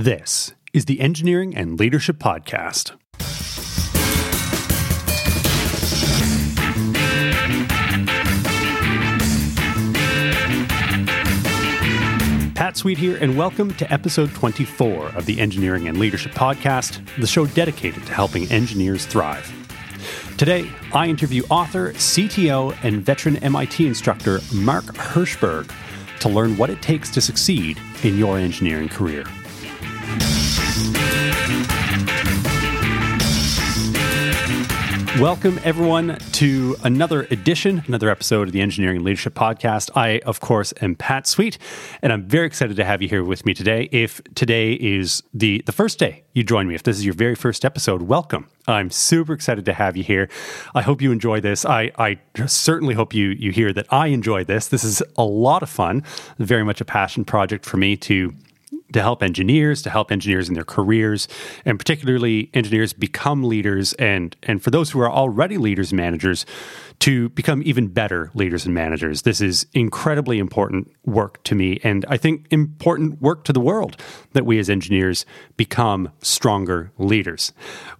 This is the Engineering and Leadership Podcast. Pat Sweet here, and welcome to episode 24 of the Engineering and Leadership Podcast, the show dedicated to helping engineers thrive. Today, I interview author, CTO, and veteran MIT instructor Mark Herschberg to learn what it takes to succeed in your engineering career. Welcome, everyone, to another edition, another episode of the Engineering Leadership Podcast. I, of course, am Pat Sweet, and I'm very excited to have you here with me today. If today is the, the first day you join me, if this is your very first episode, welcome. I'm super excited to have you here. I hope you enjoy this. I, I certainly hope you, you hear that I enjoy this. This is a lot of fun, very much a passion project for me to to help engineers, to help engineers in their careers, and particularly engineers become leaders, and and for those who are already leaders and managers, to become even better leaders and managers. This is incredibly important work to me, and I think important work to the world that we as engineers become stronger leaders.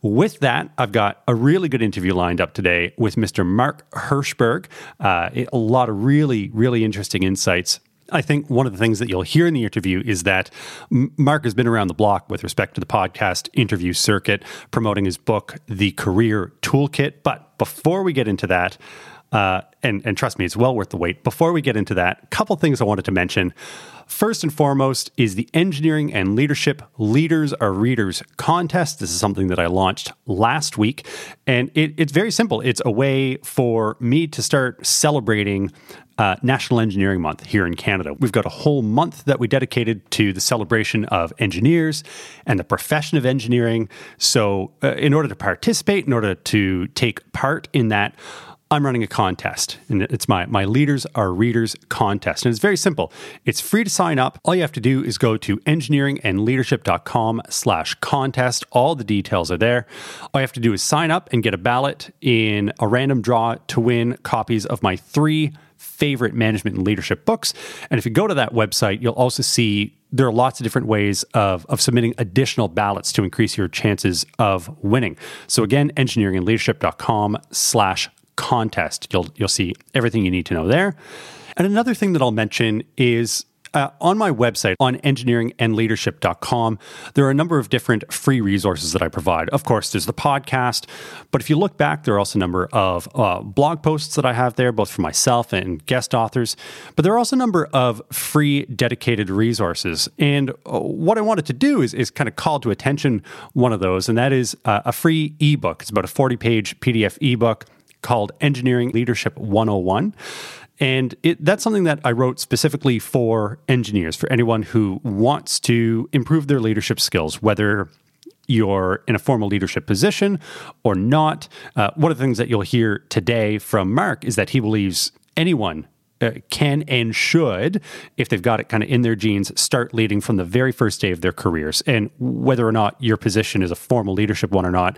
With that, I've got a really good interview lined up today with Mr. Mark Herschberg. Uh, a lot of really, really interesting insights I think one of the things that you'll hear in the interview is that Mark has been around the block with respect to the podcast interview circuit, promoting his book, The Career Toolkit. But before we get into that, uh, and, and trust me, it's well worth the wait. Before we get into that, a couple things I wanted to mention. First and foremost is the Engineering and Leadership Leaders Are Readers contest. This is something that I launched last week, and it, it's very simple. It's a way for me to start celebrating uh, National Engineering Month here in Canada. We've got a whole month that we dedicated to the celebration of engineers and the profession of engineering. So, uh, in order to participate, in order to take part in that, I'm running a contest, and it's my my leaders are readers contest, and it's very simple. It's free to sign up. All you have to do is go to engineeringandleadership.com/contest. All the details are there. All you have to do is sign up and get a ballot in a random draw to win copies of my three favorite management and leadership books. And if you go to that website, you'll also see there are lots of different ways of, of submitting additional ballots to increase your chances of winning. So again, engineeringandleadership.com slash contest. You'll you'll see everything you need to know there. And another thing that I'll mention is uh, on my website, on engineeringandleadership.com, there are a number of different free resources that I provide. Of course, there's the podcast, but if you look back, there are also a number of uh, blog posts that I have there, both for myself and guest authors. But there are also a number of free dedicated resources. And uh, what I wanted to do is, is kind of call to attention one of those, and that is uh, a free ebook. It's about a 40 page PDF ebook called Engineering Leadership 101. And it, that's something that I wrote specifically for engineers, for anyone who wants to improve their leadership skills, whether you're in a formal leadership position or not. Uh, one of the things that you'll hear today from Mark is that he believes anyone uh, can and should, if they've got it kind of in their genes, start leading from the very first day of their careers. And whether or not your position is a formal leadership one or not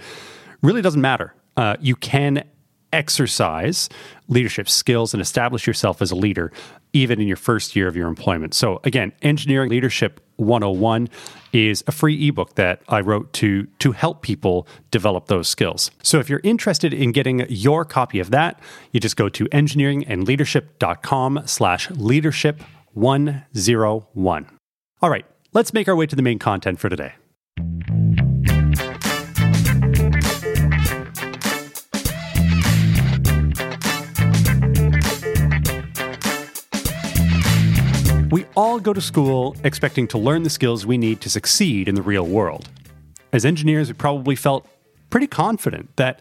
really doesn't matter. Uh, you can exercise leadership skills and establish yourself as a leader even in your first year of your employment. So again, Engineering Leadership 101 is a free ebook that I wrote to to help people develop those skills. So if you're interested in getting your copy of that, you just go to engineeringandleadership.com slash leadership 101. All right, let's make our way to the main content for today. We all go to school expecting to learn the skills we need to succeed in the real world. As engineers, we probably felt pretty confident that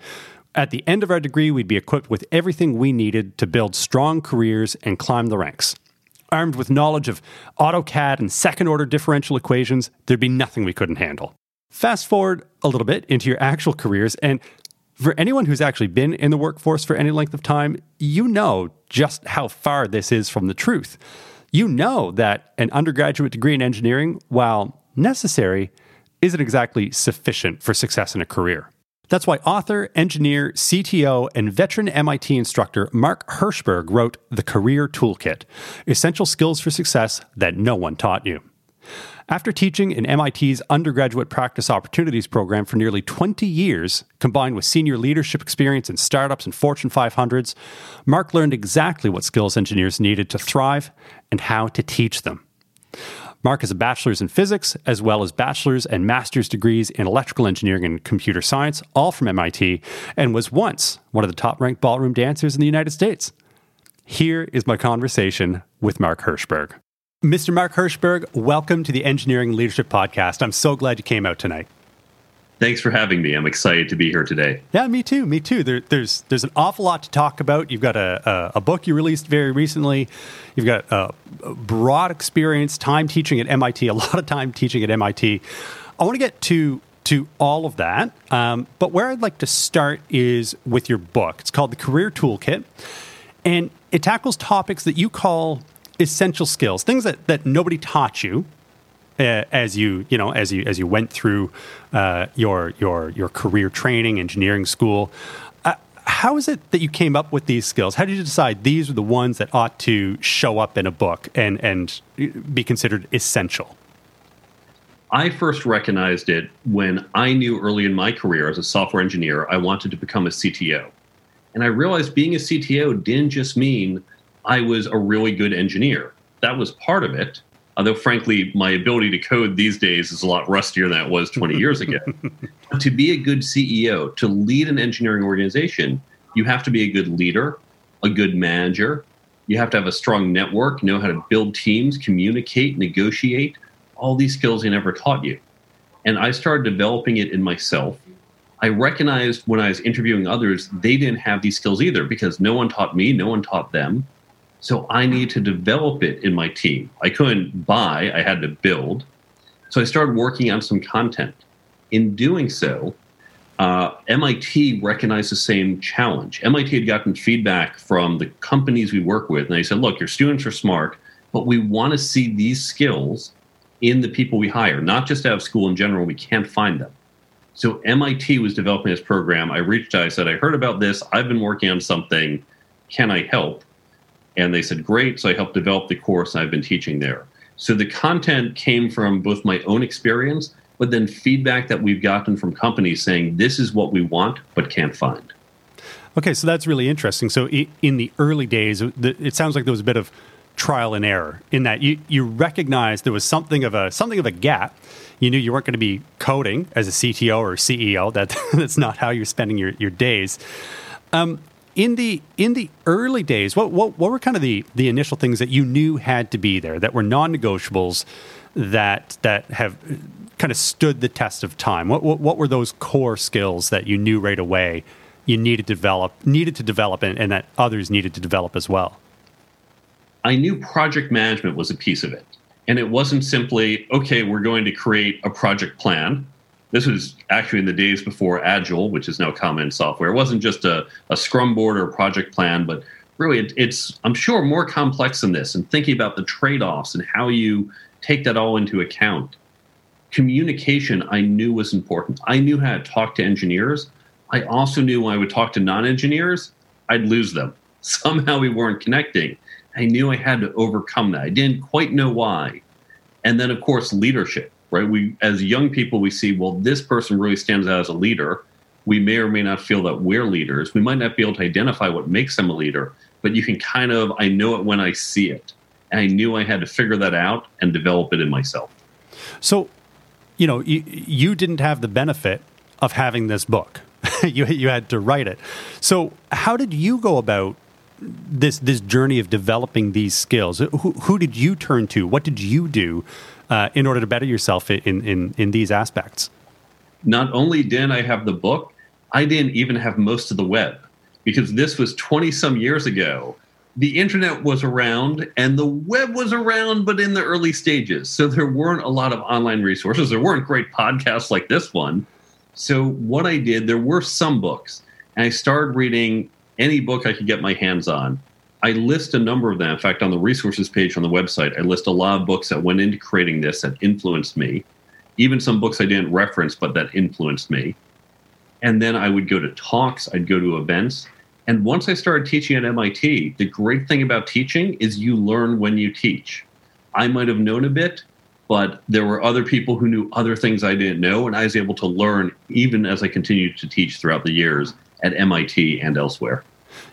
at the end of our degree, we'd be equipped with everything we needed to build strong careers and climb the ranks. Armed with knowledge of AutoCAD and second order differential equations, there'd be nothing we couldn't handle. Fast forward a little bit into your actual careers, and for anyone who's actually been in the workforce for any length of time, you know just how far this is from the truth you know that an undergraduate degree in engineering, while necessary, isn't exactly sufficient for success in a career. That's why author, engineer, CTO, and veteran MIT instructor Mark Herschberg wrote The Career Toolkit Essential Skills for Success That No One Taught You. After teaching in MIT's undergraduate practice opportunities program for nearly 20 years, combined with senior leadership experience in startups and Fortune 500s, Mark learned exactly what skills engineers needed to thrive and how to teach them. Mark has a bachelor's in physics, as well as bachelor's and master's degrees in electrical engineering and computer science, all from MIT, and was once one of the top ranked ballroom dancers in the United States. Here is my conversation with Mark Herschberg. Mr. Mark Herschberg, welcome to the Engineering Leadership Podcast. I'm so glad you came out tonight. Thanks for having me. I'm excited to be here today. Yeah, me too. Me too. There, there's there's an awful lot to talk about. You've got a, a, a book you released very recently. You've got a, a broad experience, time teaching at MIT, a lot of time teaching at MIT. I want to get to to all of that, um, but where I'd like to start is with your book. It's called the Career Toolkit, and it tackles topics that you call essential skills, things that that nobody taught you uh, as you you know as you as you went through uh, your your your career training, engineering school. Uh, how is it that you came up with these skills? How did you decide these are the ones that ought to show up in a book and and be considered essential? I first recognized it when I knew early in my career as a software engineer I wanted to become a CTO. And I realized being a CTO didn't just mean I was a really good engineer. That was part of it although frankly my ability to code these days is a lot rustier than it was 20 years ago. To be a good ceo to lead an engineering organization you have to be a good leader a good manager. You have to have a strong network know how to build teams communicate negotiate. All these skills they never taught you. And i started developing it in myself. I recognized when i was interviewing others they didn't have these skills either because no one taught me no one taught them so I need to develop it in my team. I couldn't buy, I had to build. So I started working on some content. In doing so, uh, MIT recognized the same challenge. MIT had gotten feedback from the companies we work with, and they said, look, your students are smart, but we want to see these skills in the people we hire, not just out of school in general. We can't find them. So MIT was developing this program. I reached out, I said, I heard about this. I've been working on something. Can I help? And they said, great. So I helped develop the course I've been teaching there. So the content came from both my own experience, but then feedback that we've gotten from companies saying, this is what we want, but can't find. Okay, so that's really interesting. So in the early days, it sounds like there was a bit of trial and error in that you, you recognized there was something of a something of a gap. You knew you weren't going to be coding as a CTO or CEO. That that's not how you're spending your, your days. Um, in the in the early days, what what what were kind of the the initial things that you knew had to be there that were non-negotiables that that have kind of stood the test of time? What what, what were those core skills that you knew right away you needed to develop needed to develop and, and that others needed to develop as well? I knew project management was a piece of it. And it wasn't simply, okay, we're going to create a project plan this was actually in the days before Agile, which is now common software. It wasn't just a, a Scrum board or a project plan, but really it, it's, I'm sure, more complex than this and thinking about the trade offs and how you take that all into account. Communication, I knew was important. I knew how to talk to engineers. I also knew when I would talk to non engineers, I'd lose them. Somehow we weren't connecting. I knew I had to overcome that. I didn't quite know why. And then, of course, leadership right? We, as young people, we see, well, this person really stands out as a leader. We may or may not feel that we're leaders. We might not be able to identify what makes them a leader, but you can kind of, I know it when I see it. And I knew I had to figure that out and develop it in myself. So, you know, you, you didn't have the benefit of having this book. you, you had to write it. So, how did you go about this this journey of developing these skills? Who, who did you turn to? What did you do uh, in order to better yourself in, in, in these aspects? Not only didn't I have the book, I didn't even have most of the web because this was 20 some years ago. The internet was around and the web was around, but in the early stages. So there weren't a lot of online resources. There weren't great podcasts like this one. So what I did, there were some books, and I started reading any book I could get my hands on. I list a number of them. In fact, on the resources page on the website, I list a lot of books that went into creating this that influenced me, even some books I didn't reference but that influenced me. And then I would go to talks, I'd go to events. And once I started teaching at MIT, the great thing about teaching is you learn when you teach. I might have known a bit, but there were other people who knew other things I didn't know, and I was able to learn even as I continued to teach throughout the years at MIT and elsewhere.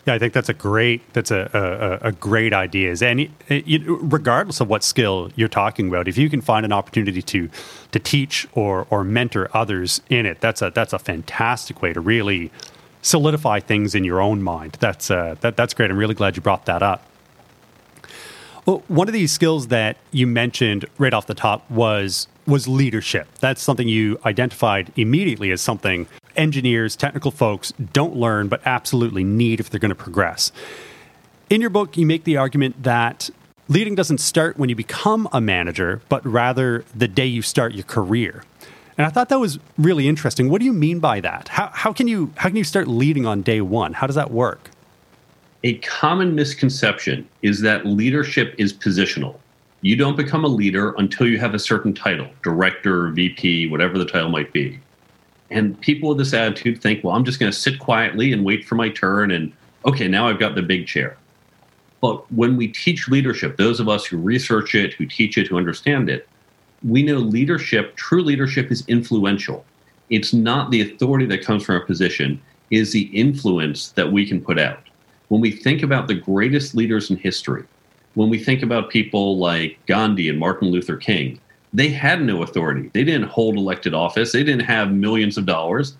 Yeah, I think that's a great that's a a, a great idea. Is any regardless of what skill you're talking about, if you can find an opportunity to to teach or or mentor others in it, that's a that's a fantastic way to really solidify things in your own mind. That's uh, that that's great. I'm really glad you brought that up. Well, one of these skills that you mentioned right off the top was was leadership. That's something you identified immediately as something engineers, technical folks don't learn but absolutely need if they're going to progress. In your book, you make the argument that leading doesn't start when you become a manager, but rather the day you start your career. And I thought that was really interesting. What do you mean by that? How, how can you how can you start leading on day one? How does that work? A common misconception is that leadership is positional. You don't become a leader until you have a certain title director, VP, whatever the title might be. And people with this attitude think, well, I'm just going to sit quietly and wait for my turn. And okay, now I've got the big chair. But when we teach leadership, those of us who research it, who teach it, who understand it, we know leadership, true leadership is influential. It's not the authority that comes from a position, is the influence that we can put out when we think about the greatest leaders in history, when we think about people like Gandhi and Martin Luther King, they had no authority. They didn't hold elected office, they didn't have millions of dollars.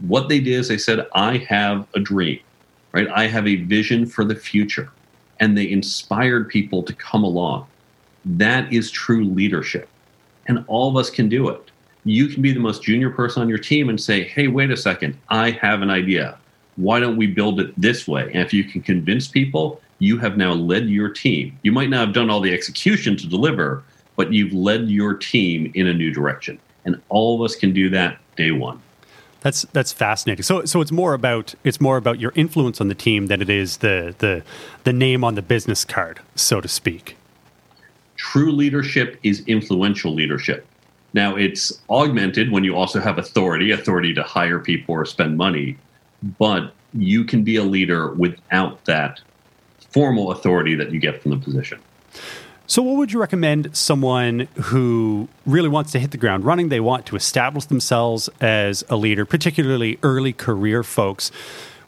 What they did is they said, I have a dream, right? I have a vision for the future. And they inspired people to come along. That is true leadership. And all of us can do it. You can be the most junior person on your team and say, hey, wait a second, I have an idea why don't we build it this way? And if you can convince people, you have now led your team. You might not have done all the execution to deliver, but you've led your team in a new direction. And all of us can do that day one. That's that's fascinating. So so it's more about it's more about your influence on the team than it is the the the name on the business card, so to speak. True leadership is influential leadership. Now it's augmented when you also have authority, authority to hire people or spend money but you can be a leader without that formal authority that you get from the position. So, what would you recommend someone who really wants to hit the ground running? They want to establish themselves as a leader, particularly early career folks.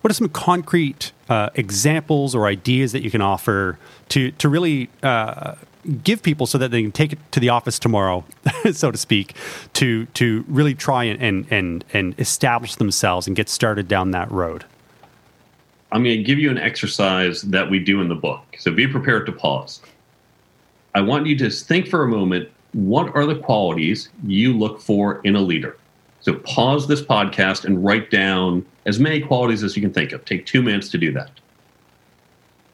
What are some concrete uh, examples or ideas that you can offer to to really uh, give people so that they can take it to the office tomorrow, so to speak, to to really try and, and and and establish themselves and get started down that road? I'm going to give you an exercise that we do in the book. So be prepared to pause. I want you to think for a moment what are the qualities you look for in a leader? So pause this podcast and write down as many qualities as you can think of. Take two minutes to do that.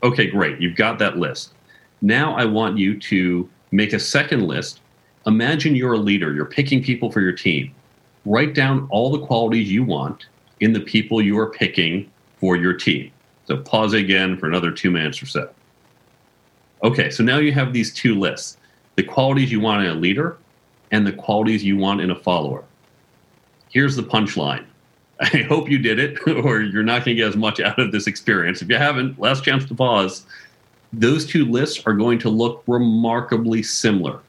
Okay, great. You've got that list. Now I want you to make a second list. Imagine you're a leader, you're picking people for your team. Write down all the qualities you want in the people you are picking for your team. So pause again for another two minutes or so. Okay, so now you have these two lists the qualities you want in a leader and the qualities you want in a follower. Here's the punchline. I hope you did it, or you're not going to get as much out of this experience. If you haven't, last chance to pause those two lists are going to look remarkably similar.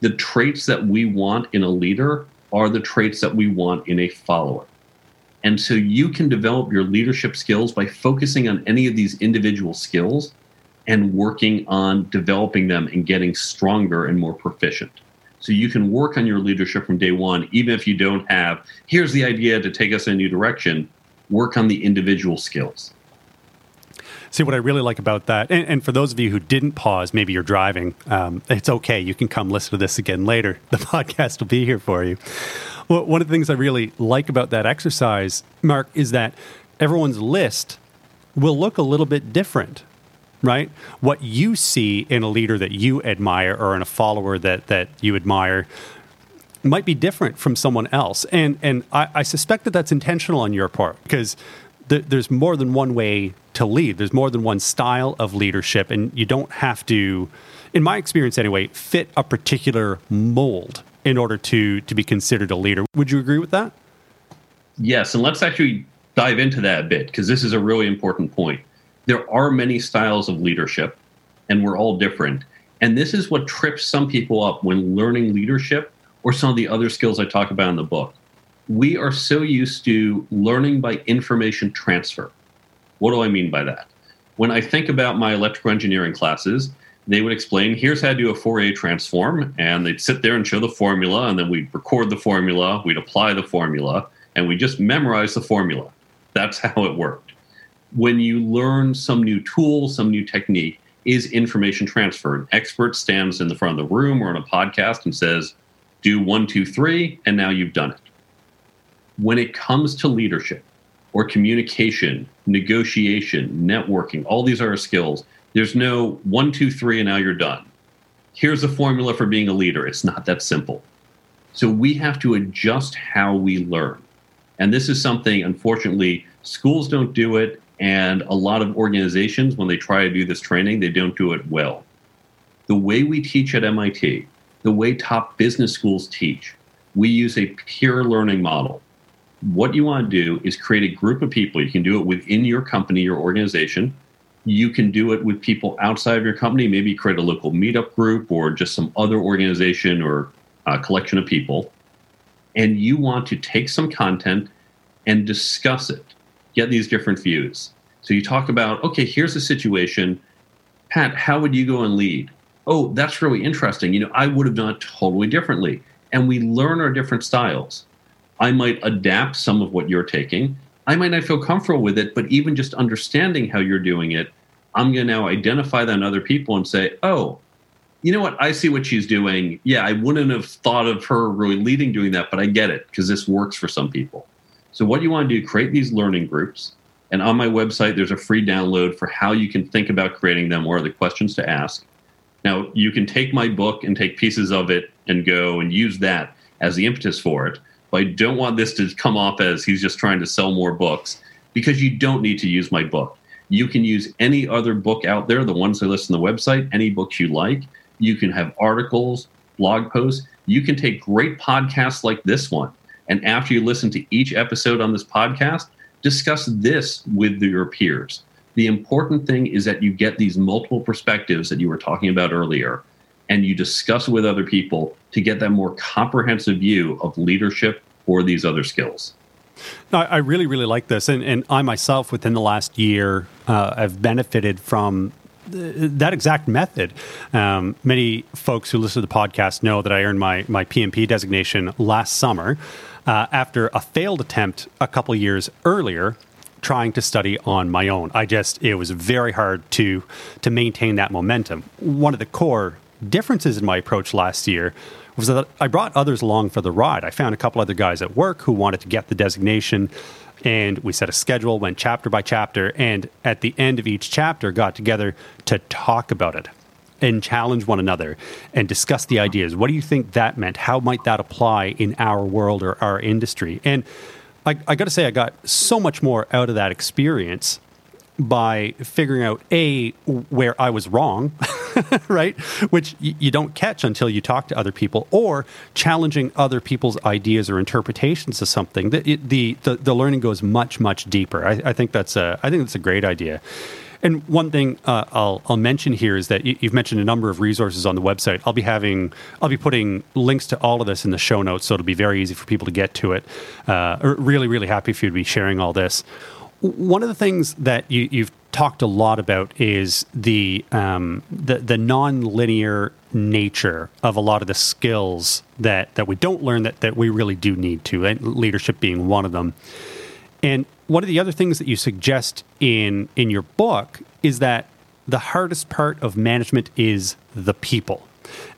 The traits that we want in a leader are the traits that we want in a follower. And so you can develop your leadership skills by focusing on any of these individual skills and working on developing them and getting stronger and more proficient. So you can work on your leadership from day one, even if you don't have, here's the idea to take us in a new direction, work on the individual skills. See, what I really like about that, and, and for those of you who didn't pause, maybe you're driving, um, it's okay. You can come listen to this again later. The podcast will be here for you. Well, one of the things I really like about that exercise, Mark, is that everyone's list will look a little bit different right? What you see in a leader that you admire or in a follower that that you admire might be different from someone else, and and I, I suspect that that's intentional on your part because there's more than one way to lead. There's more than one style of leadership, and you don't have to, in my experience anyway, fit a particular mold in order to to be considered a leader. Would you agree with that? Yes, and let's actually dive into that a bit because this is a really important point. There are many styles of leadership, and we're all different. And this is what trips some people up when learning leadership or some of the other skills I talk about in the book. We are so used to learning by information transfer. What do I mean by that? When I think about my electrical engineering classes, they would explain here's how to do a Fourier transform, and they'd sit there and show the formula, and then we'd record the formula, we'd apply the formula, and we just memorize the formula. That's how it worked. When you learn some new tool, some new technique, is information transfer. An expert stands in the front of the room or on a podcast and says, do one, two, three, and now you've done it. When it comes to leadership or communication, negotiation, networking, all these are skills. There's no one, two, three, and now you're done. Here's a formula for being a leader. It's not that simple. So we have to adjust how we learn. And this is something, unfortunately, schools don't do it. And a lot of organizations, when they try to do this training, they don't do it well. The way we teach at MIT, the way top business schools teach, we use a peer learning model. What you want to do is create a group of people. You can do it within your company, your organization. You can do it with people outside of your company, maybe create a local meetup group or just some other organization or uh, collection of people. And you want to take some content and discuss it get these different views. So you talk about, okay, here's the situation. Pat, how would you go and lead? Oh, that's really interesting. You know, I would have done it totally differently. And we learn our different styles. I might adapt some of what you're taking. I might not feel comfortable with it, but even just understanding how you're doing it, I'm going to now identify that in other people and say, oh, you know what? I see what she's doing. Yeah, I wouldn't have thought of her really leading doing that, but I get it because this works for some people. So what you want to do, create these learning groups. And on my website, there's a free download for how you can think about creating them. or the questions to ask? Now, you can take my book and take pieces of it and go and use that as the impetus for it. But I don't want this to come off as he's just trying to sell more books because you don't need to use my book. You can use any other book out there, the ones I list on the website, any books you like. You can have articles, blog posts. You can take great podcasts like this one and after you listen to each episode on this podcast, discuss this with your peers. The important thing is that you get these multiple perspectives that you were talking about earlier, and you discuss with other people to get that more comprehensive view of leadership or these other skills. No, I really, really like this. And, and I myself, within the last year, uh, have benefited from that exact method. Um, many folks who listen to the podcast know that I earned my, my PMP designation last summer uh, after a failed attempt a couple years earlier trying to study on my own. I just it was very hard to to maintain that momentum. One of the core differences in my approach last year was that I brought others along for the ride. I found a couple other guys at work who wanted to get the designation and we set a schedule, went chapter by chapter, and at the end of each chapter got together to talk about it and challenge one another and discuss the ideas. What do you think that meant? How might that apply in our world or our industry? And I, I got to say, I got so much more out of that experience by figuring out a where I was wrong, right? Which y- you don't catch until you talk to other people, or challenging other people's ideas or interpretations of something. The the the, the learning goes much much deeper. I, I think that's a I think that's a great idea. And one thing uh, I'll, I'll mention here is that you've mentioned a number of resources on the website. I'll be having I'll be putting links to all of this in the show notes, so it'll be very easy for people to get to it. Uh, really, really happy for you to be sharing all this. One of the things that you, you've talked a lot about is the um, the, the non-linear nature of a lot of the skills that that we don't learn that that we really do need to, and leadership being one of them. And one of the other things that you suggest in in your book is that the hardest part of management is the people.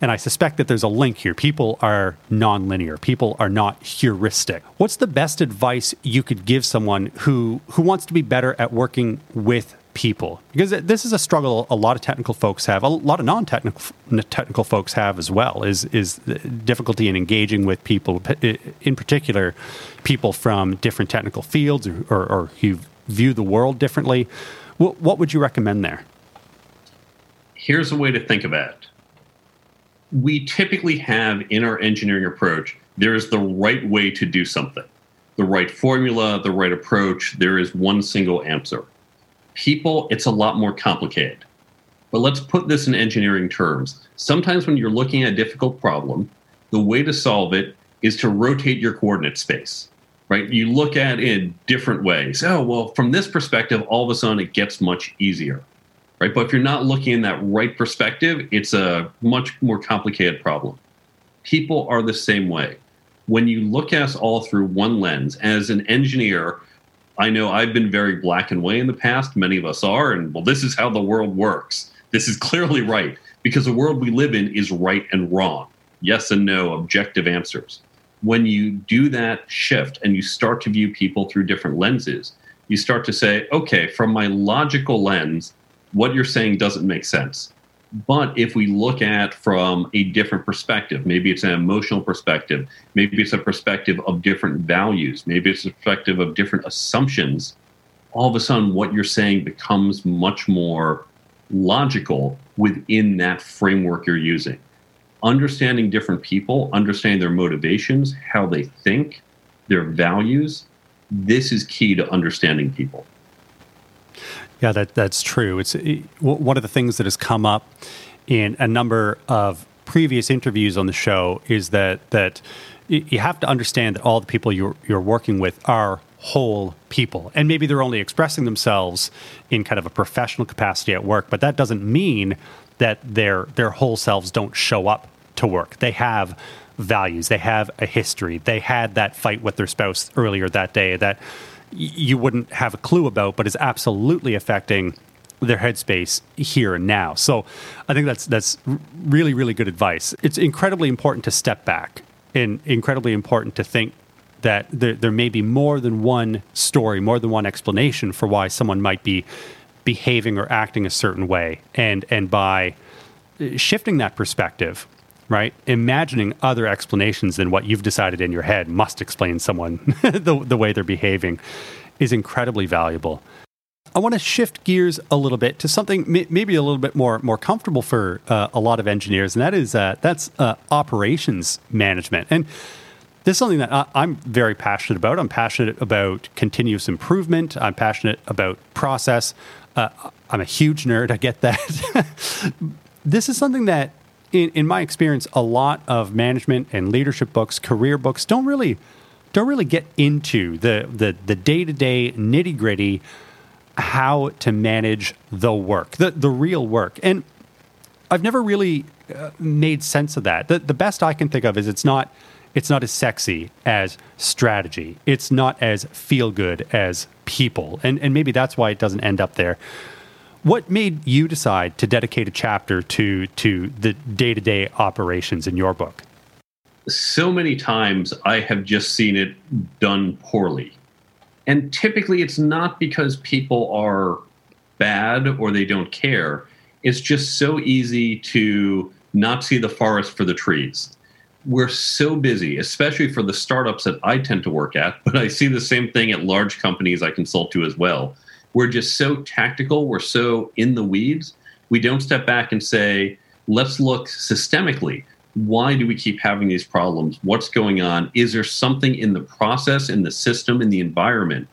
And I suspect that there's a link here. People are nonlinear. People are not heuristic. What's the best advice you could give someone who who wants to be better at working with people. Because this is a struggle a lot of technical folks have a lot of non-technical technical folks have as well is is difficulty in engaging with people in particular people from different technical fields or, or, or who view the world differently. What, what would you recommend there? Here's a way to think about it. We typically have in our engineering approach there is the right way to do something. The right formula the right approach there is one single answer people, it's a lot more complicated. But let's put this in engineering terms. Sometimes when you're looking at a difficult problem, the way to solve it is to rotate your coordinate space, right? You look at it in different ways. Oh, well, from this perspective, all of a sudden it gets much easier, right? But if you're not looking in that right perspective, it's a much more complicated problem. People are the same way. When you look at us all through one lens, as an engineer, I know I've been very black and white in the past. Many of us are. And well, this is how the world works. This is clearly right because the world we live in is right and wrong. Yes and no, objective answers. When you do that shift and you start to view people through different lenses, you start to say, okay, from my logical lens, what you're saying doesn't make sense. But if we look at from a different perspective, maybe it's an emotional perspective, maybe it's a perspective of different values, maybe it's a perspective of different assumptions, all of a sudden what you're saying becomes much more logical within that framework you're using. Understanding different people, understanding their motivations, how they think, their values, this is key to understanding people. Yeah, that that's true. It's it, one of the things that has come up in a number of previous interviews on the show is that that you have to understand that all the people you're you're working with are whole people, and maybe they're only expressing themselves in kind of a professional capacity at work, but that doesn't mean that their their whole selves don't show up to work. They have values. They have a history. They had that fight with their spouse earlier that day that you wouldn't have a clue about, but is absolutely affecting their headspace here and now. So I think that's that's really really good advice. It's incredibly important to step back and incredibly important to think that there, there may be more than one story, more than one explanation for why someone might be behaving or acting a certain way. And and by uh, shifting that perspective, right? Imagining other explanations than what you've decided in your head must explain someone the, the way they're behaving is incredibly valuable. I want to shift gears a little bit to something maybe a little bit more more comfortable for uh, a lot of engineers, and that is uh, that's uh, operations management. And this is something that I, I'm very passionate about. I'm passionate about continuous improvement. I'm passionate about process. Uh, I'm a huge nerd. I get that. this is something that in, in my experience, a lot of management and leadership books, career books, don't really don't really get into the the the day to day nitty gritty how to manage the work, the the real work, and I've never really uh, made sense of that. The the best I can think of is it's not it's not as sexy as strategy. It's not as feel good as people, and and maybe that's why it doesn't end up there. What made you decide to dedicate a chapter to to the day to day operations in your book? So many times I have just seen it done poorly. And typically it's not because people are bad or they don't care. It's just so easy to not see the forest for the trees. We're so busy, especially for the startups that I tend to work at, but I see the same thing at large companies I consult to as well we're just so tactical, we're so in the weeds. We don't step back and say, let's look systemically. Why do we keep having these problems? What's going on? Is there something in the process, in the system, in the environment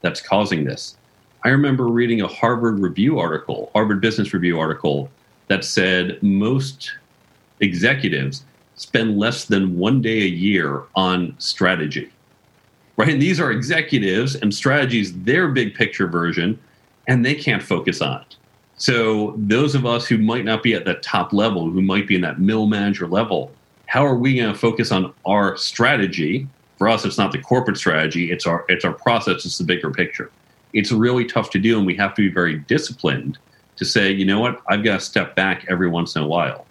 that's causing this? I remember reading a Harvard Review article, Harvard Business Review article, that said most executives spend less than one day a year on strategy right? And these are executives and strategies, their big picture version, and they can't focus on it. So those of us who might not be at that top level, who might be in that middle manager level, how are we going to focus on our strategy? For us, it's not the corporate strategy; it's our it's our process. It's the bigger picture. It's really tough to do, and we have to be very disciplined to say, you know what, I've got to step back every once in a while.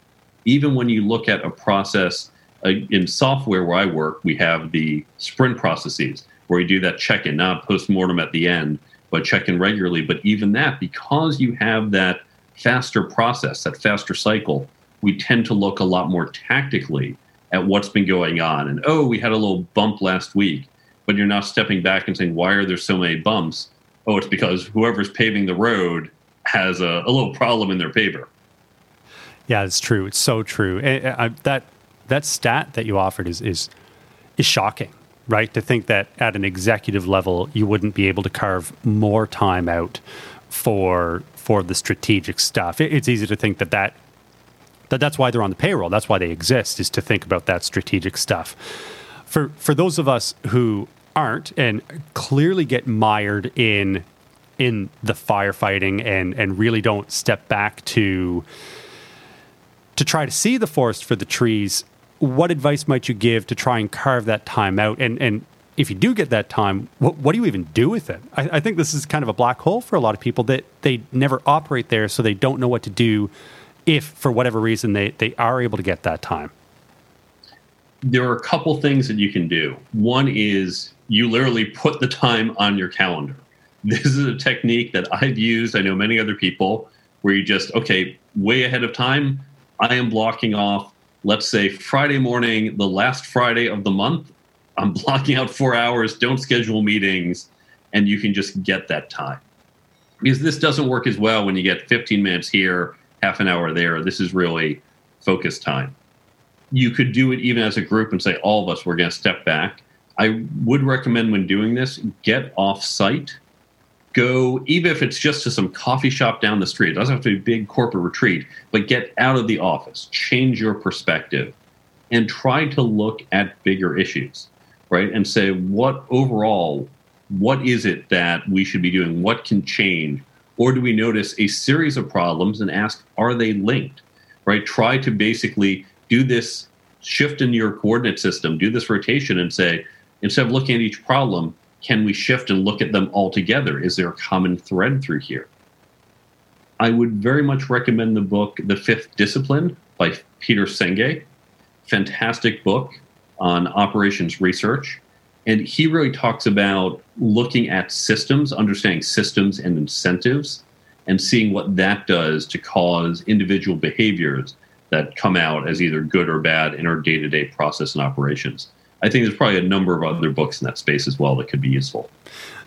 Even when you look at a process Uh, in software where I work, we have the sprint processes where we do that check in, not post mortem at the end, but check in regularly. But even that, because you have that faster process, that faster cycle, we tend to look a lot more tactically at what's been going on. And oh, we had a little bump last week, but you're now stepping back and saying, why are there so many bumps? Oh, it's because whoever's paving the road has a, a little problem in their paver. Yeah, it's true. It's so true. I, uh, I, that that stat that you offered is is is shocking, right? To think that at an executive level you wouldn't be able to carve more time out for for the strategic stuff. It, it's easy to think that that that that's why they're on the payroll. That's why they exist is to think about that strategic stuff. For for those of us who aren't and clearly get mired in in the firefighting and and really don't step back to to try to see the forest for the trees, what advice might you give to try and carve that time out? And and if you do get that time, what, what do you even do with it? I, I, think this is kind of a black hole for a lot of people that they never operate there, so they don't know what to do if, for whatever reason, they, they are able to get that time. There are a couple things that you can do. One is you literally put the time on your calendar. This is a technique that I've used. I know many other people where you just, okay, way ahead of time, I am blocking off, let's say Friday morning, the last Friday of the month. I'm blocking out four hours, don't schedule meetings, and you can just get that time. Because this doesn't work as well when you get 15 minutes here, half an hour there. This is really focus time. You could do it even as a group and say, all of us, we're going to step back. I would recommend when doing this, get off site go, even if it's just to some coffee shop down the street, it doesn't have to be a big corporate retreat, but get out of the office, change your perspective, and try to look at bigger issues, right? And say, what overall, what is it that we should be doing? What can change? Or do we notice a series of problems and ask, are they linked, right? Try to basically do this shift in your coordinate system, do this rotation and say, instead of looking at each problem, can we shift and look at them all together? Is there a common thread through here? I would very much recommend the book The Fifth Discipline by Peter Senge. Fantastic book on operations research. And he really talks about looking at systems, understanding systems and incentives, and seeing what that does to cause individual behaviors that come out as either good or bad in our day to day process and operations. I think there's probably a number of other books in that space as well that could be useful.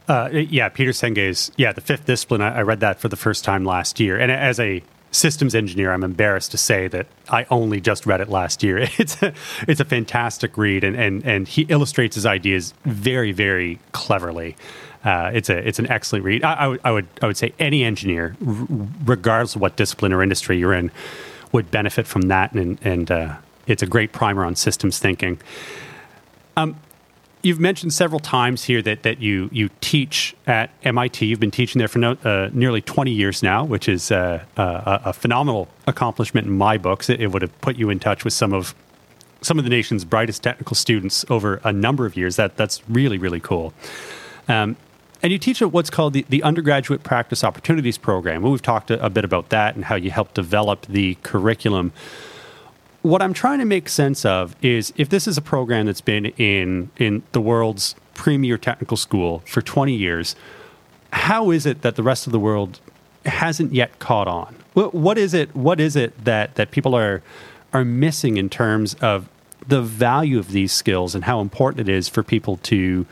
Uh, yeah, Peter Senge's yeah, the fifth discipline. I, I, read that for the first time last year, and as a systems engineer, I'm embarrassed to say that I only just read it last year. It's a, it's a fantastic read, and, and and he illustrates his ideas very very cleverly. Uh, it's a it's an excellent read. I, I, would I would I would say any engineer, r- regardless of what discipline or industry you're in, would benefit from that, and and uh, it's a great primer on systems thinking. Um, you've mentioned several times here that, that you, you teach at MIT. You've been teaching there for no, uh, nearly 20 years now, which is uh, uh, a phenomenal accomplishment in my books. It, it, would have put you in touch with some of some of the nation's brightest technical students over a number of years. That that's really really cool. Um, and you teach at what's called the, the Undergraduate Practice Opportunities Program. Well, we've talked a, a bit about that and how you help develop the curriculum what I'm trying to make sense of is if this is a program that's been in in the world's premier technical school for 20 years, how is it that the rest of the world hasn't yet caught on? What, what is it? What is it that that people are are missing in terms of the value of these skills and how important it is for people to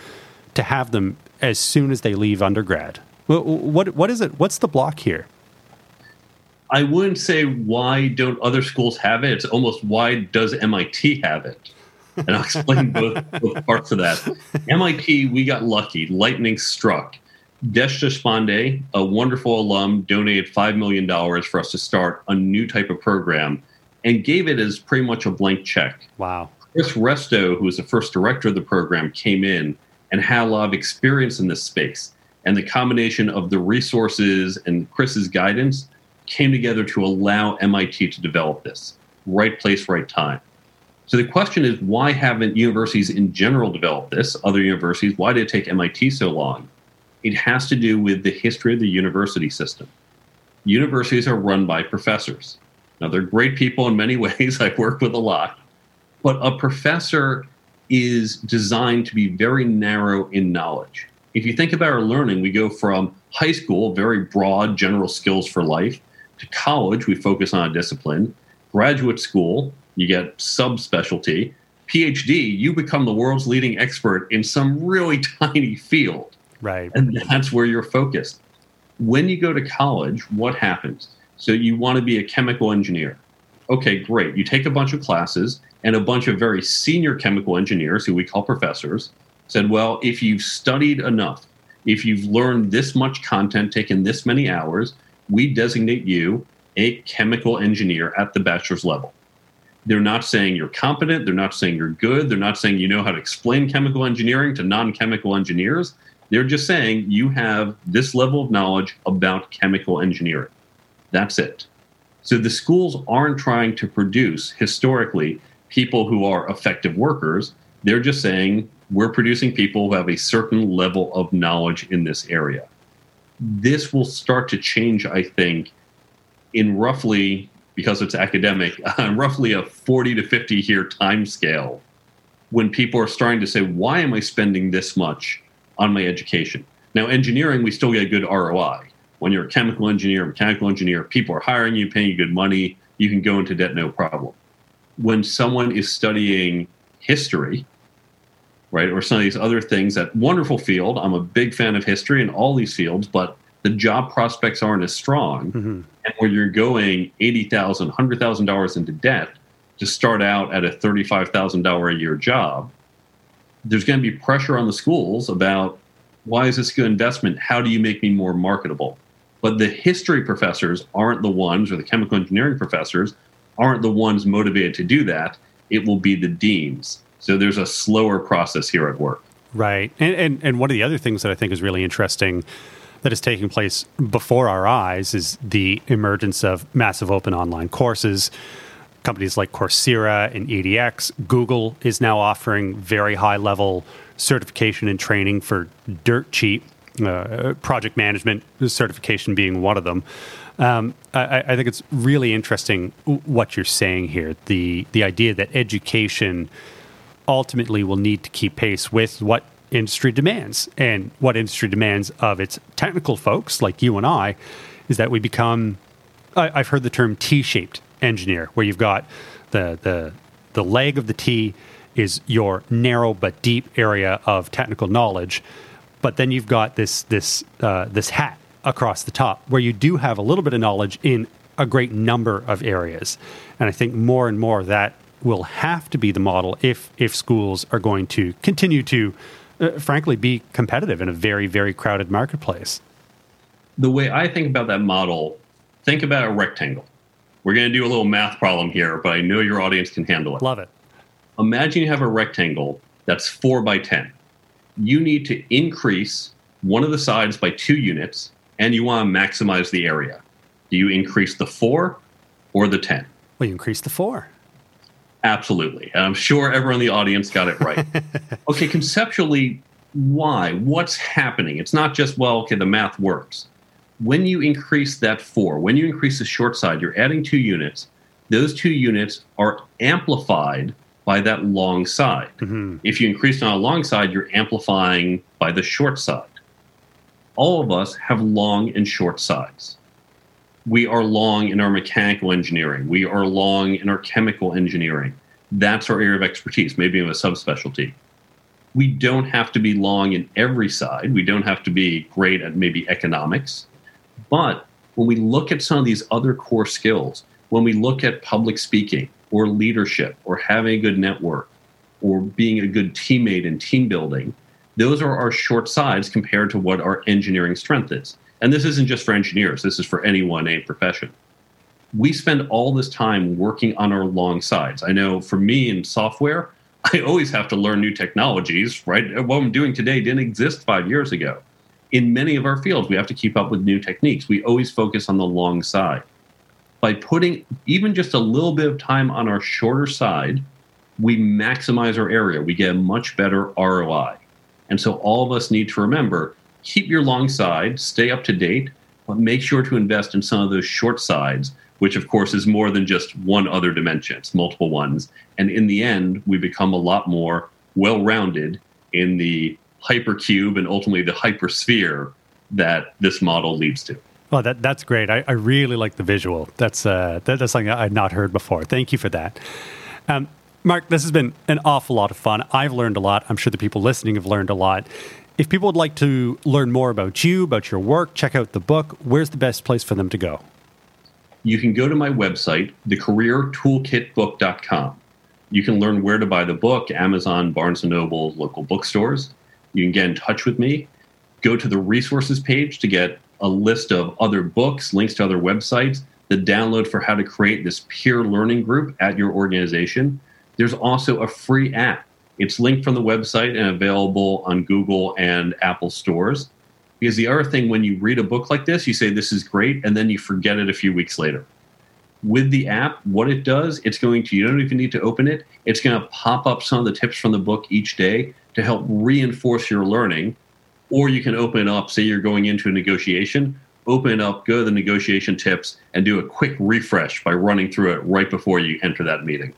to have them as soon as they leave undergrad? What what, what is it? What's the block here? I wouldn't say why don't other schools have it. It's almost why does MIT have it? And I'll explain both, both parts of that. MIT, we got lucky. Lightning struck. Desh Deshpande, a wonderful alum, donated $5 million for us to start a new type of program and gave it as pretty much a blank check. Wow. Chris Resto, who was the first director of the program, came in and had a lot of experience in this space. And the combination of the resources and Chris's guidance came together to allow MIT to develop this. Right place, right time. So the question is why haven't universities in general developed this? Other universities, why did it take MIT so long? It has to do with the history of the university system. Universities are run by professors. Now, they're great people in many ways. I've worked with a lot. But a professor is designed to be very narrow in knowledge. If you think about our learning, we go from high school, very broad general skills for life, to college, we focus on a discipline. Graduate school, you get subspecialty. PhD, you become the world's leading expert in some really tiny field. Right. And that's where you're focused. When you go to college, what happens? So you want to be a chemical engineer. Okay, great. You take a bunch of classes, and a bunch of very senior chemical engineers, who we call professors, said, Well, if you've studied enough, if you've learned this much content, taken this many hours, we designate you a chemical engineer at the bachelor's level. They're not saying you're competent. They're not saying you're good. They're not saying you know how to explain chemical engineering to non chemical engineers. They're just saying you have this level of knowledge about chemical engineering. That's it. So the schools aren't trying to produce historically people who are effective workers. They're just saying we're producing people who have a certain level of knowledge in this area. This will start to change, I think, in roughly, because it's academic, uh, roughly a 40 to 50 year time scale when people are starting to say, why am I spending this much on my education? Now, engineering, we still get a good ROI. When you're a chemical engineer, mechanical engineer, people are hiring you, paying you good money, you can go into debt no problem. When someone is studying history, right, or some of these other things, that wonderful field, I'm a big fan of history and all these fields, but the job prospects aren't as strong. Mm-hmm. And where you're going $80,000, $100,000 into debt to start out at a $35,000 a year job, there's going to be pressure on the schools about why is this a good investment? How do you make me more marketable? But the history professors aren't the ones, or the chemical engineering professors aren't the ones motivated to do that. It will be the deans. So there's a slower process here at work. Right. And, and, and one of the other things that I think is really interesting that is taking place before our eyes is the emergence of massive open online courses. Companies like Coursera and EDX, Google is now offering very high level certification and training for dirt cheap. Uh, project management certification being one of them. Um, I, I, think it's really interesting what you're saying here. The the idea that education ultimately will need to keep pace with what industry demands. And what industry demands of its technical folks, like you and I, is that we become, I, have heard the term T shaped engineer, where you've got the, the, the leg of the T is your narrow but deep area of technical knowledge. But then you've got this, this, uh, this hat across the top where you do have a little bit of knowledge in a great number of areas. And I think more and more that will have to be the model if if schools are going to continue to uh, frankly, be competitive in a very, very crowded marketplace. The way I think about that model, think about a rectangle. We're going to do a little math problem here, but I know your audience can handle it. Love it. Imagine you have a rectangle that's four by 10. You need to increase one of the sides by two units, and you want to maximize the area. Do you increase the four or the 10? Well, you increase the four. Absolutely. And I'm sure everyone in the audience got it right. okay, conceptually, why? What's happening? It's not just, well, okay, the math works. When you increase that four, when you increase the short side, you're adding two units. Those two units are amplified by that long side. Mm-hmm. If you increase on a long side, you're amplifying by the short side. All of us have long and short sides we are long in our mechanical engineering. We are long in our chemical engineering. That's our area of expertise, maybe in a subspecialty. We don't have to be long in every side. We don't have to be great at maybe economics. But when we look at some of these other core skills, when we look at public speaking or leadership or having a good network or being a good teammate and team building, those are our short sides compared to what our engineering strength is. And this isn't just for engineers, this is for anyone, a profession. We spend all this time working on our long sides. I know for me in software, I always have to learn new technologies, right? What I'm doing today didn't exist five years ago. In many of our fields, we have to keep up with new techniques. We always focus on the long side. By putting even just a little bit of time on our shorter side, we maximize our area. We get a much better ROI. And so all of us need to remember keep your long side, stay up to date, but make sure to invest in some of those short sides, which of course is more than just one other dimension, it's multiple ones. And in the end, we become a lot more well rounded in the hypercube and ultimately the hypersphere that this model leads to. Well, that, that's great. I, I really like the visual. That's, uh, that, that's something I'd not heard before. Thank you for that. Um, Mark, this has been an awful lot of fun. I've learned a lot. I'm sure the people listening have learned a lot. If people would like to learn more about you, about your work, check out the book, where's the best place for them to go? You can go to my website, thecareertoolkitbook.com. You can learn where to buy the book, Amazon, Barnes & Noble, local bookstores. You can get in touch with me. Go to the resources page to get a list of other books, links to other websites, the download for how to create this peer learning group at your organization. There's also a free app. It's linked from the website and available on Google and Apple stores. Because the other thing, when you read a book like this, you say, This is great, and then you forget it a few weeks later. With the app, what it does, it's going to, you don't even need to open it, it's going to pop up some of the tips from the book each day to help reinforce your learning. Or you can open it up, say you're going into a negotiation, open it up, go to the negotiation tips, and do a quick refresh by running through it right before you enter that meeting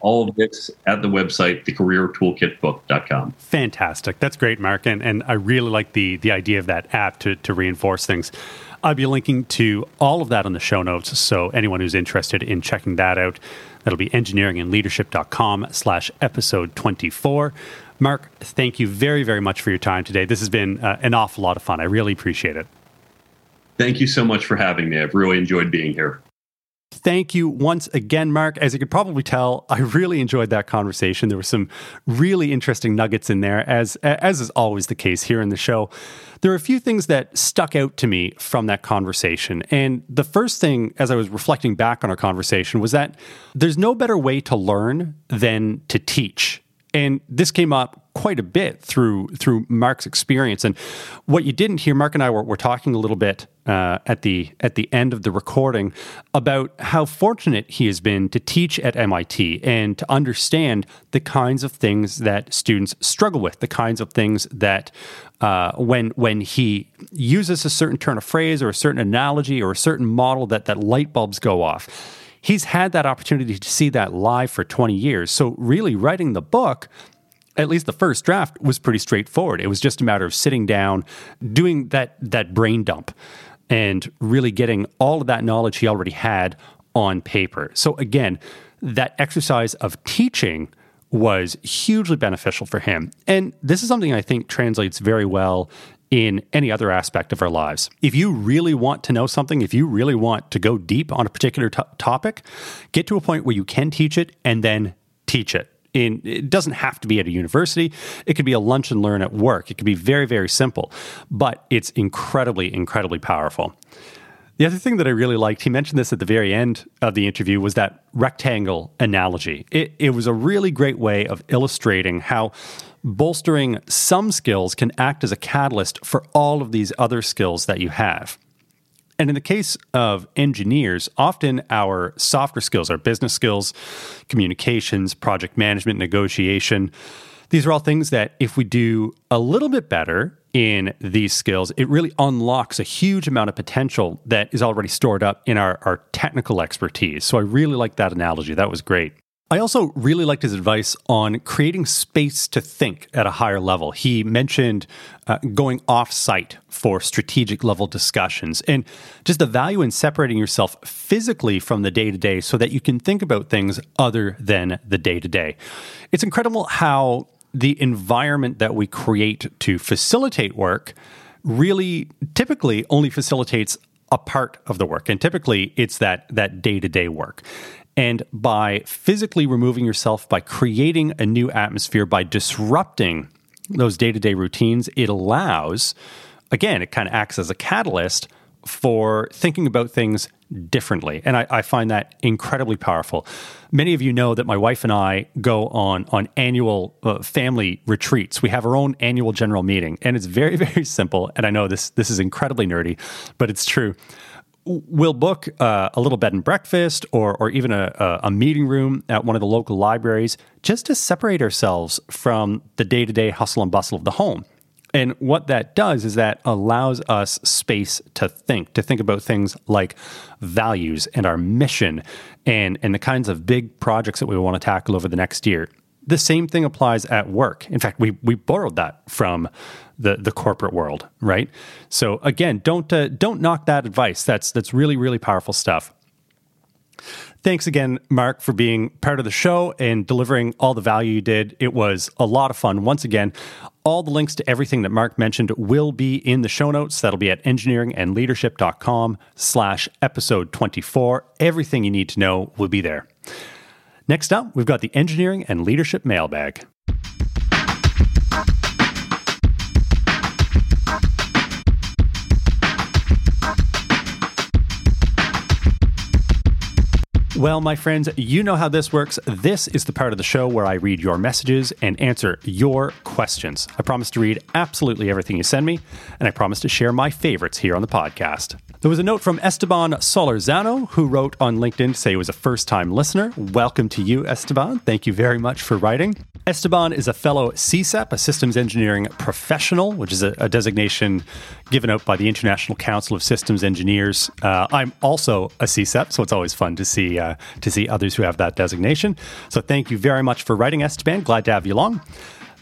all of this at the website, thecareertoolkitbook.com. Fantastic. That's great, Mark. And, and I really like the, the idea of that app to, to reinforce things. I'll be linking to all of that on the show notes. So anyone who's interested in checking that out, that'll be engineeringandleadership.com slash episode 24. Mark, thank you very, very much for your time today. This has been uh, an awful lot of fun. I really appreciate it. Thank you so much for having me. I've really enjoyed being here. Thank you once again, Mark. As you could probably tell, I really enjoyed that conversation. There were some really interesting nuggets in there, as as is always the case here in the show. There are a few things that stuck out to me from that conversation. And the first thing, as I was reflecting back on our conversation, was that there's no better way to learn than to teach. And this came up quite a bit through through Mark's experience. And what you didn't hear, Mark and I were, were talking a little bit uh, at the at the end of the recording about how fortunate he has been to teach at MIT and to understand the kinds of things that students struggle with, the kinds of things that uh, when when he uses a certain turn of phrase or a certain analogy or a certain model that that light bulbs go off. He's had that opportunity to see that live for 20 years. So, really, writing the book at least the first draft was pretty straightforward. It was just a matter of sitting down, doing that that brain dump, and really getting all of that knowledge he already had on paper. So again, that exercise of teaching was hugely beneficial for him. And this is something I think translates very well in any other aspect of our lives. If you really want to know something, if you really want to go deep on a particular t- topic, get to a point where you can teach it and then teach it in it doesn't have to be at a university it could be a lunch and learn at work it could be very very simple but it's incredibly incredibly powerful the other thing that I really liked, he mentioned this at the very end of the interview, was that rectangle analogy. It, it was a really great way of illustrating how bolstering some skills can act as a catalyst for all of these other skills that you have. And in the case of engineers, often our softer skills, our business skills, communications, project management, negotiation, these are all things that if we do a little bit better in these skills, it really unlocks a huge amount of potential that is already stored up in our, our technical expertise. So I really like that analogy. That was great. I also really liked his advice on creating space to think at a higher level. He mentioned uh, going off site for strategic level discussions and just the value in separating yourself physically from the day to day so that you can think about things other than the day to day. It's incredible how the environment that we create to facilitate work really typically only facilitates a part of the work and typically it's that that day-to-day work and by physically removing yourself, by creating a new atmosphere, by disrupting those day to day routines, it allows, again, it kind of acts as a catalyst for thinking about things differently. And I, I, find that incredibly powerful. Many of you know that my wife and I go on, on annual uh, family retreats. We have our own annual general meeting, and it's very, very simple. And I know this, this is incredibly nerdy, but it's true we'll book uh, a little bed and breakfast or, or even a, a meeting room at one of the local libraries just to separate ourselves from the day to day hustle and bustle of the home. And what that does is that allows us space to think, to think about things like values and our mission and, and the kinds of big projects that we want to tackle over the next year. The same thing applies at work. In fact, we, we borrowed that from the the corporate world, right? So again, don't uh, don't knock that advice. That's that's really really powerful stuff. Thanks again, Mark, for being part of the show and delivering all the value you did. It was a lot of fun. Once again, all the links to everything that Mark mentioned will be in the show notes. That'll be at engineeringandleadership.com slash episode 24. Everything you need to know will be there. Next up, we've got the engineering and leadership mailbag. Well, my friends, you know how this works. This is the part of the show where I read your messages and answer your questions. I promise to read absolutely everything you send me, and I promise to share my favorites here on the podcast. There was a note from Esteban Solorzano, who wrote on LinkedIn to say he was a first time listener. Welcome to you, Esteban. Thank you very much for writing. Esteban is a fellow CSEP, a systems engineering professional, which is a, a designation given out by the International Council of Systems Engineers. Uh, I'm also a CSEP, so it's always fun to see uh, to see others who have that designation. So thank you very much for writing, Esteban. Glad to have you along.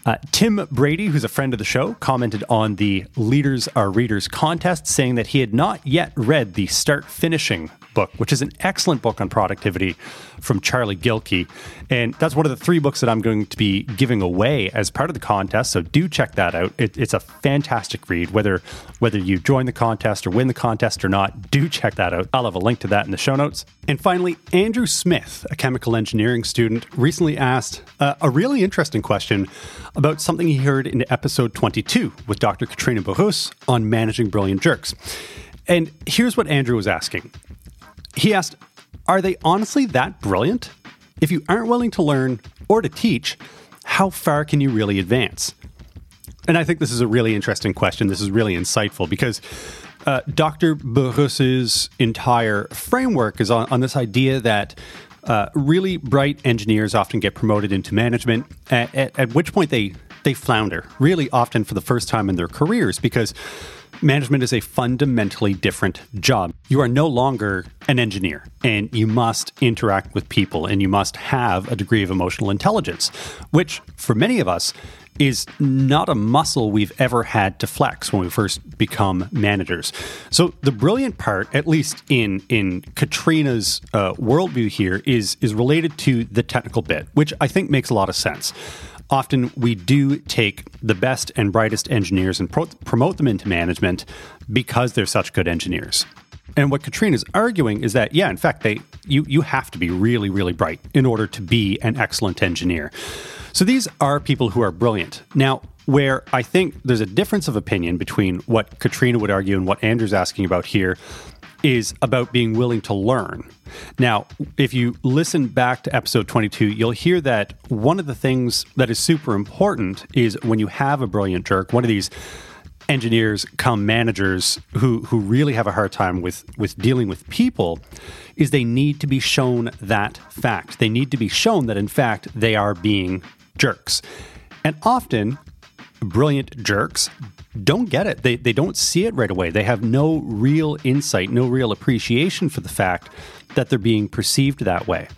Uh, Tim Brady, who's a friend of the show, commented on the Leaders Are Readers contest, saying that he had not yet read the Start Finishing book, which is an excellent book on productivity from Charlie Gilkey. And that's one of the three books that I'm going to be giving away as part of the contest. So do check that out. It, it's a fantastic read. Whether whether you join the contest or win the contest or not, do check that out. I'll have a link to that in the show notes. And finally, Andrew Smith, a chemical engineering student, recently asked uh, a really interesting question about something he heard in episode 22 with Dr. Katrina Burrus on managing brilliant jerks. And here's what Andrew was asking. He asked, Are they honestly that brilliant? If you aren't willing to learn or to teach, how far can you really advance? And I think this is a really interesting question. This is really insightful because uh, Dr. Burrus's entire framework is on, on this idea that uh, really bright engineers often get promoted into management, at, at, at which point they, they flounder, really often for the first time in their careers because management is a fundamentally different job. You are no longer an engineer and you must interact with people and you must have a degree of emotional intelligence, which for many of us is not a muscle we've ever had to flex when we first become managers. So the brilliant part, at least in in Katrina's uh, worldview here, is is related to the technical bit, which I think makes a lot of sense often we do take the best and brightest engineers and pro- promote them into management because they're such good engineers. And what Katrina's arguing is that, yeah, in fact, they you you have to be really, really bright in order to be an excellent engineer. So these are people who are brilliant. Now, where I think there's a difference of opinion between what Katrina would argue and what Andrew's asking about here is about being willing to learn. Now, if you listen back to episode 22, you'll hear that one of the things that is super important is when you have a brilliant jerk, one of these engineers come managers who who really have a hard time with with dealing with people is they need to be shown that fact. They need to be shown that in fact they are being jerks. And often brilliant jerks don't get it. They, they don't see it right away. They have no real insight, no real appreciation for the fact that they're being perceived that way.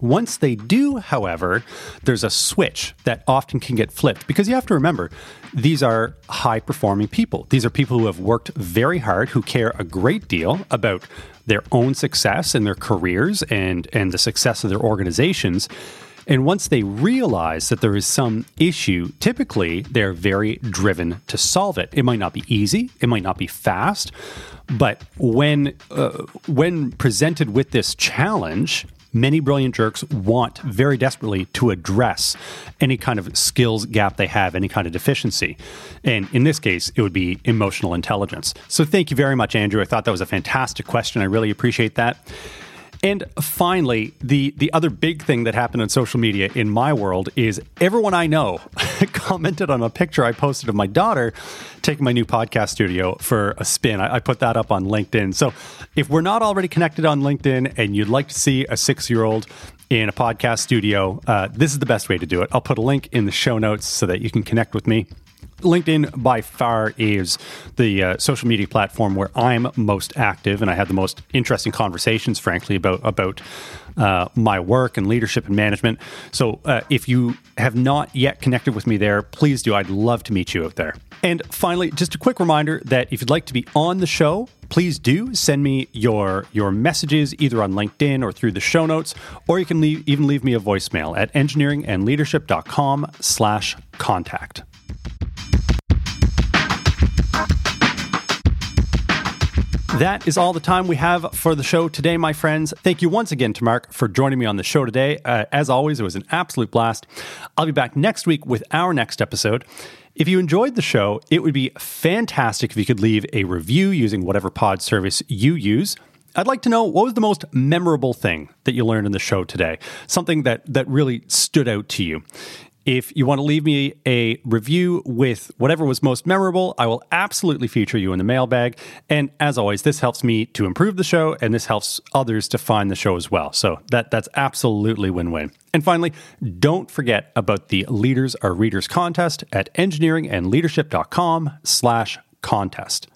Once they do, however, there's a switch that often can get flipped because you have to remember these are high performing people. These are people who have worked very hard, who care a great deal about their own success and their careers and, and the success of their organizations. And once they realize that there is some issue, typically they're very driven to solve it. It might not be easy, it might not be fast, but when uh, when presented with this challenge, many brilliant jerks want very desperately to address any kind of skills gap they have, any kind of deficiency. And in this case, it would be emotional intelligence. So thank you very much, Andrew. I thought that was a fantastic question. I really appreciate that. And finally, the the other big thing that happened on social media in my world is everyone I know commented on a picture I posted of my daughter taking my new podcast studio for a spin. I, I, put that up on LinkedIn. So if we're not already connected on LinkedIn and you'd like to see a six year old in a podcast studio, uh, this is the best way to do it. I'll put a link in the show notes so that you can connect with me. LinkedIn by far is the uh, social media platform where I'm most active, and I have the most interesting conversations, frankly, about about uh, my work and leadership and management. So, uh, if you have not yet connected with me there, please do. I'd love to meet you out there. And finally, just a quick reminder that if you'd like to be on the show, please do send me your your messages either on LinkedIn or through the show notes, or you can leave, even leave me a voicemail at engineeringandleadership.com slash contact. That is all the time we have for the show today, my friends. Thank you once again to Mark for joining me on the show today. Uh, as always, it was an absolute blast. I'll be back next week with our next episode. If you enjoyed the show, it would be fantastic if you could leave a review using whatever pod service you use. I'd like to know what was the most memorable thing that you learned in the show today? Something that that really stood out to you. If you want to leave me a review with whatever was most memorable, I will absolutely feature you in the mailbag. And as always, this helps me to improve the show and this helps others to find the show as well. So that that's absolutely win-win. And finally, don't forget about the Leaders Are Readers contest at engineeringandleadership.com slash contest.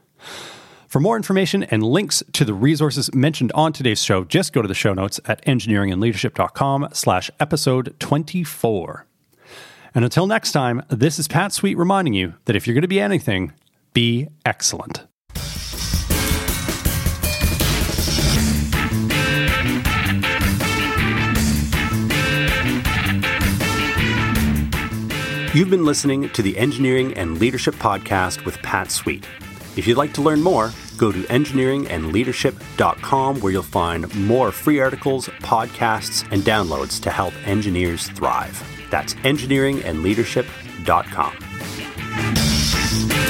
For more information and links to the resources mentioned on today's show, just go to the show notes at engineeringandleadership.com slash episode 24. And until next time, this is Pat Sweet reminding you that if you're going to be anything, be excellent. You've been listening to the Engineering and Leadership Podcast with Pat Sweet. If you'd like to learn more, go to engineeringandleadership.com where you'll find more free articles, podcasts, and downloads to help engineers thrive. That's engineeringandleadership.com.